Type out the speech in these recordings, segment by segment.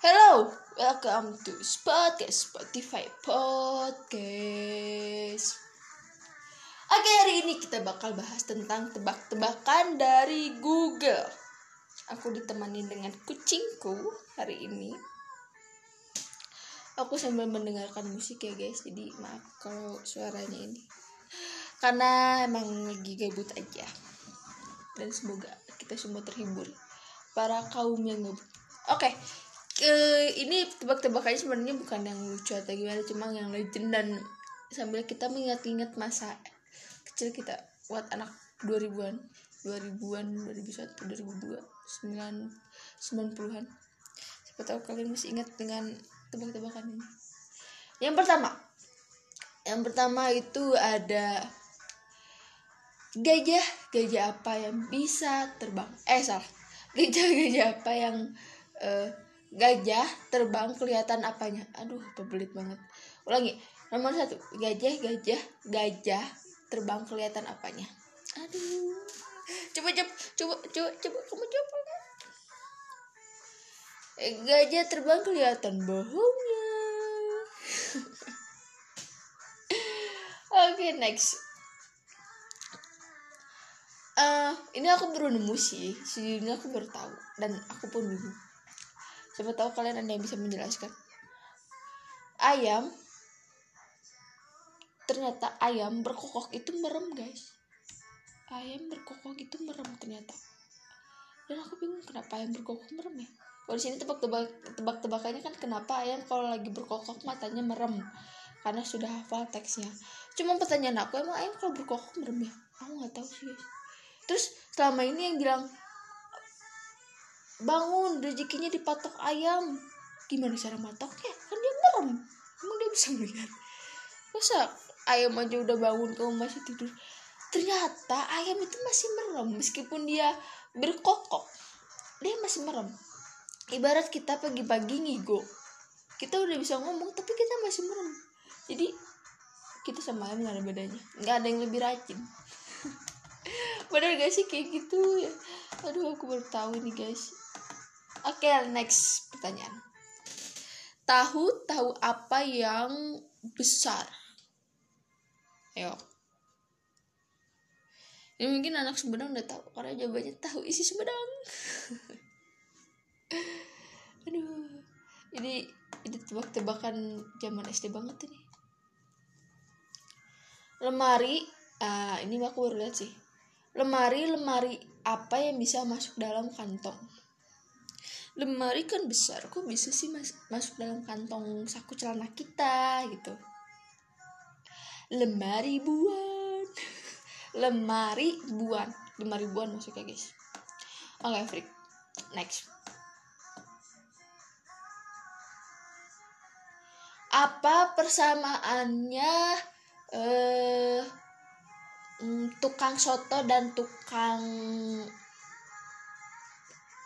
Hello, welcome to Podcast Spotify Podcast. Oke, hari ini kita bakal bahas tentang tebak-tebakan dari Google. Aku ditemani dengan kucingku hari ini. Aku sambil mendengarkan musik ya guys, jadi maaf kalau suaranya ini. Karena emang lagi gabut aja. Dan semoga kita semua terhibur. Para kaum yang gabut. Oke, uh, ini tebak-tebakannya sebenarnya bukan yang lucu atau gimana cuma yang legend dan sambil kita mengingat-ingat masa kecil kita buat anak 2000-an 2000-an 2001 2002 9 90-an siapa tahu kalian masih ingat dengan tebak-tebakan ini. Yang pertama yang pertama itu ada gajah. Gajah apa yang bisa terbang? Eh salah. Gajah gajah apa yang uh, gajah terbang kelihatan apanya? Aduh pebelit banget. Ulangi. Nomor satu. Gajah gajah gajah terbang kelihatan apanya? Aduh. Coba coba coba coba coba kamu coba. Eh, gajah terbang kelihatan bohongnya. Oke okay, next. Uh, ini aku baru nemu sih. Sejujurnya aku baru tahu. Dan aku pun bingung Siapa tahu kalian ada yang bisa menjelaskan. Ayam. Ternyata ayam berkokok itu merem guys. Ayam berkokok itu merem ternyata. Dan aku bingung kenapa ayam berkokok merem ya? Kalau di sini tebak-tebak tebak-tebakannya kan kenapa ayam kalau lagi berkokok matanya merem? Karena sudah hafal teksnya. Cuma pertanyaan aku emang ayam kalau berkokok merem ya? Aku nggak tahu sih guys. Terus selama ini yang bilang bangun rezekinya dipatok ayam. Gimana cara matoknya? Kan dia merem emang dia bisa melihat. Masa ayam aja udah bangun kamu masih tidur? Ternyata ayam itu masih merem meskipun dia berkokok. Dia masih merem. Ibarat kita pagi-pagi ngigo. Kita udah bisa ngomong tapi kita masih merem. Jadi kita sama ayam gak ada bedanya. Nggak ada yang lebih rajin. Bener gak sih kayak gitu? Ya aduh aku baru tahu ini guys Oke, okay, next pertanyaan. Tahu tahu apa yang besar? Ayo. Ini mungkin anak Sumedang udah tahu karena jawabannya tahu isi Sumedang. Aduh. Ini ini tebak-tebakan zaman SD banget ini. Lemari, uh, ini aku baru lihat sih. Lemari, lemari apa yang bisa masuk dalam kantong? Lemari kan besar kok bisa sih mas masuk dalam kantong saku celana kita gitu. Lemari buan. Lemari buan. Lemari buan maksudnya guys. Oke okay, freak next. Apa persamaannya eh tukang soto dan tukang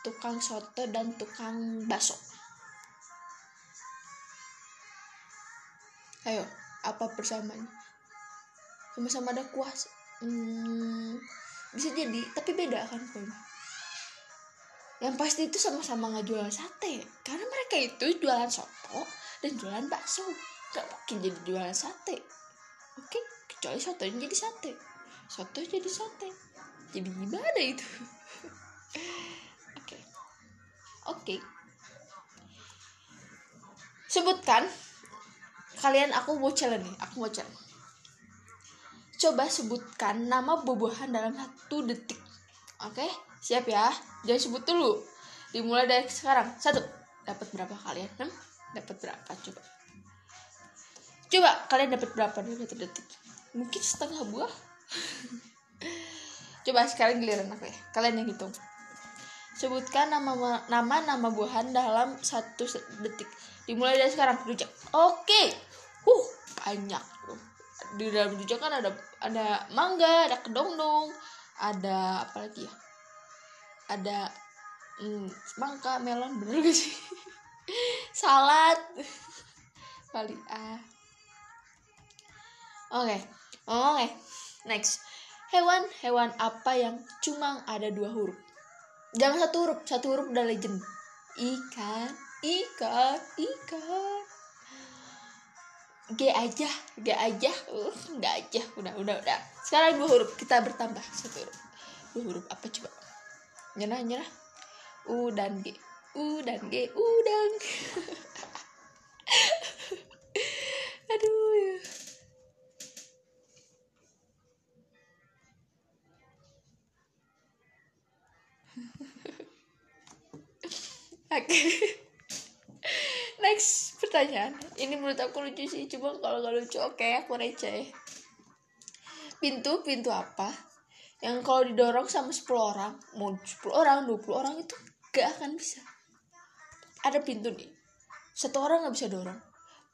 tukang soto dan tukang bakso. Ayo apa persamaan? Sama-sama ada kuah hmm, bisa jadi tapi beda kan pokoknya yang pasti itu sama-sama nggak jualan sate karena mereka itu jualan soto dan jualan bakso. Gak mungkin jadi jualan sate oke? Kecuali soto yang jadi sate. Soto jadi sate. Jadi gimana itu Oke. Okay. Sebutkan kalian aku mau challenge nih, aku mau challenge. Coba sebutkan nama buah-buahan dalam satu detik. Oke, okay? siap ya? Jangan sebut dulu. Dimulai dari sekarang. Satu. Dapat berapa kalian? Hmm? Dapat berapa? Coba. Coba kalian dapat berapa dalam satu detik? Mungkin setengah buah. Coba sekarang giliran aku ya. Kalian yang hitung. Sebutkan nama nama buahan dalam satu detik. Dimulai dari sekarang, rujak. Oke. Uh, banyak. Di dalam rujak kan ada ada mangga, ada kedongdong, ada apa lagi ya? Ada hmm, semangka, melon, bener gak sih? Salad. Kali ah. Oke. Oke. Okay. Next. Hewan hewan apa yang cuma ada dua huruf? Jangan satu huruf satu huruf udah legend. Ikan ikan ikan. G aja G aja. Uh, nggak aja. Udah udah udah. Sekarang dua huruf kita bertambah satu huruf. Dua huruf apa coba? Nyerah nyerah. U dan G. U dan G udang. aduh Oke. Next pertanyaan. Ini menurut aku lucu sih. Cuma kalau nggak lucu, oke okay, aku receh. Pintu, pintu apa? Yang kalau didorong sama 10 orang, mau 10 orang, 20 orang itu gak akan bisa. Ada pintu nih. Satu orang nggak bisa dorong.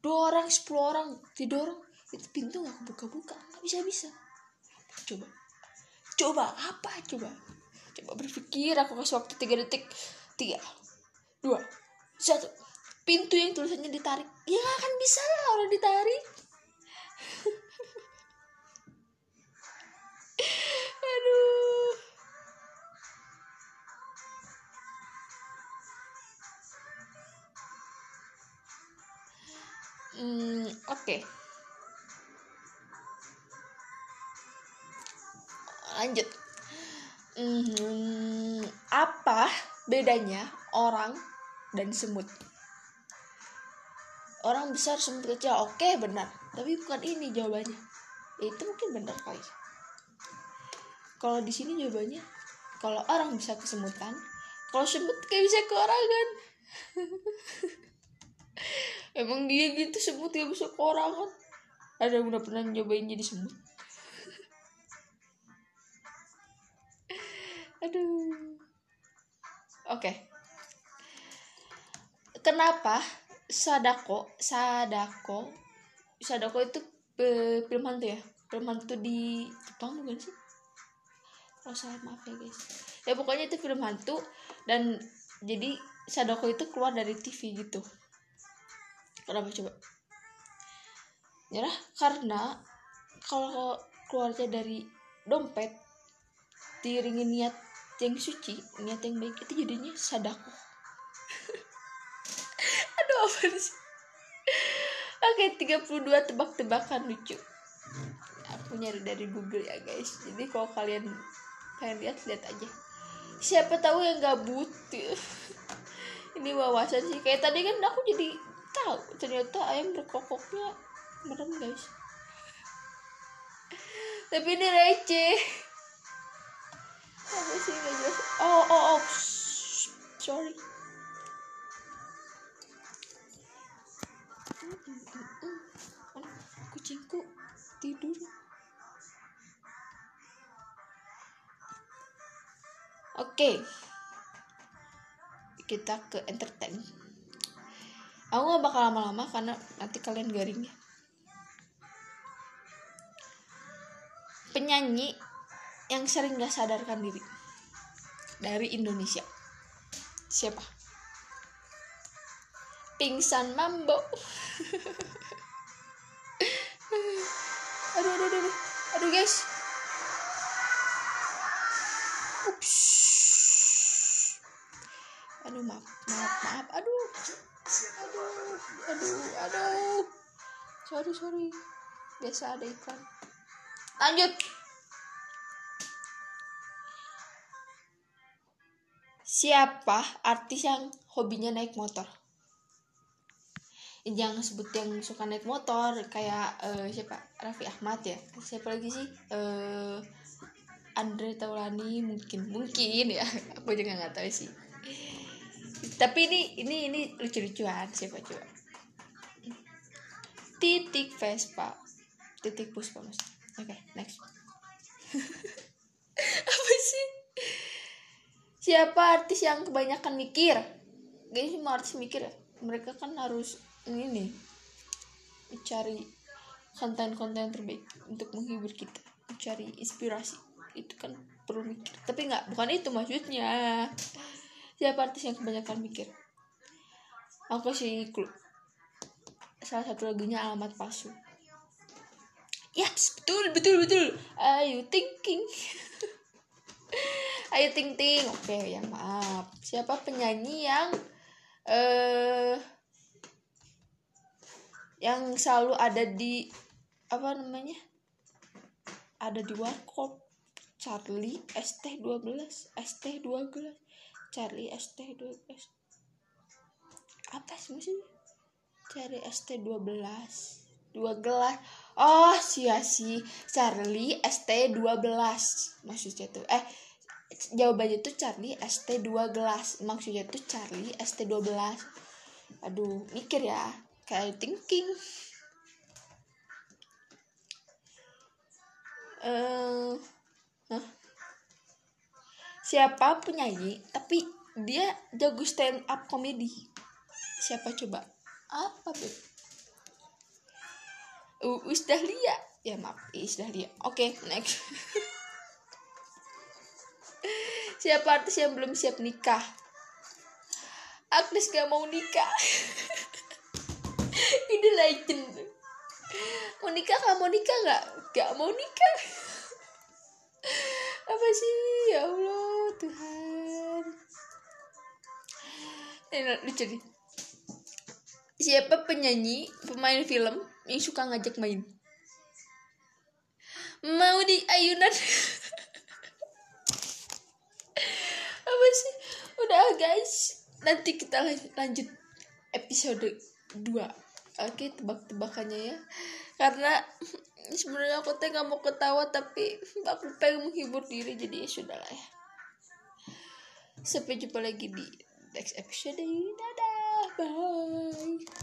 Dua orang, 10 orang didorong. Itu pintu nggak buka-buka. Nggak bisa-bisa. Coba. Coba. Apa coba? Coba berpikir. Aku kasih waktu 3 detik. 3 dua. Satu. Pintu yang tulisannya ditarik. Ya gak akan bisa lah orang ditarik. Aduh. Hmm oke. Lanjut. Hmm, apa bedanya orang dan semut. Orang besar semut kecil oke benar. Tapi bukan ini jawabannya. Itu mungkin benar kali kalau di sini jawabannya kalau orang bisa kesemutan kalau semut kayak bisa ke orang kan? Emang dia gitu semut dia bisa ke orang kan? Ada yang udah pernah nyobain jadi semut? Aduh. Oke. okay kenapa Sadako Sadako Sadako itu film hantu ya? Film hantu di Jepang bukan sih? Kalau salah maaf ya guys. Ya pokoknya itu film hantu dan jadi Sadako itu keluar dari TV gitu. Kenapa coba? Nyerah karena kalau keluarnya dari dompet diiringi niat yang suci niat yang baik itu jadinya sadako oke 32 tebak-tebakan lucu. Aku nyari dari Google ya guys. Jadi kalau kalian pengen lihat lihat aja. Siapa tahu yang gabut ini wawasan sih. Kayak tadi kan aku jadi tahu ternyata ayam berkokoknya merem guys. Tapi ini receh. Apa sih jelas. Oh oh oh. Sorry kucingku tidur? Oke. Kita ke entertain. Aku gak bakal lama-lama karena nanti kalian garing ya. Penyanyi yang sering gak sadarkan diri. Dari Indonesia. Siapa? Pingsan mambo aduh aduh aduh aduh guys. Ups. aduh maaf maaf maaf. Aduh aduh aduh aduh. Sorry sorry. Biasa ada iklan. Lanjut. Siapa artis yang hobinya naik motor jangan sebut yang suka naik motor kayak uh, siapa? Raffi Ahmad ya? Siapa lagi sih? Uh, Andre Taulani mungkin mungkin ya. Aku juga nggak tahu sih. Tapi ini ini ini lucu-lucuan siapa coba? Titik Vespa. Titik Puspa mas oke okay, next. Apa sih? Siapa artis yang kebanyakan mikir? Gini semua artis mikir ya. Mereka kan harus ini mencari konten-konten terbaik untuk menghibur kita mencari inspirasi itu kan perlu mikir. Tapi nggak bukan itu maksudnya. Siapa artis yang kebanyakan mikir? Aku sih clue. Salah satu lagunya alamat palsu. Yes betul betul betul. Ayo thinking? Ayo ting oke okay, ya maaf. Siapa penyanyi yang eh yang selalu ada di apa namanya ada di warkop. Charlie ST12 ST12 Charlie ST12 apa sih maksudnya? Cari ST12 dua gelas. Oh sia si Charlie ST12 maksudnya tuh eh jawabannya tuh Charlie ST2 gelas. Maksudnya tuh Charlie ST12 aduh mikir ya kayak thinking. Uh, siapa penyanyi tapi dia jago stand up komedi. Siapa coba? Apa beb Uus Dahlia. Ya maaf Uus Dahlia. Oke okay, next. Siapa artis yang belum siap nikah? Agnes gak mau nikah ini legend. Mau nikah gak mau nikah gak gak mau nikah. Apa sih? Ya Allah Tuhan. Ini lucu nih. Siapa penyanyi pemain film yang suka ngajak main? Mau di ayunan. Apa sih? Udah guys. Nanti kita lanjut episode 2 oke tebak-tebakannya ya. Karena sebenarnya aku teh gak mau ketawa tapi aku pengen menghibur diri jadi ya sudah lah ya. Sampai jumpa lagi di next episode. Dadah bye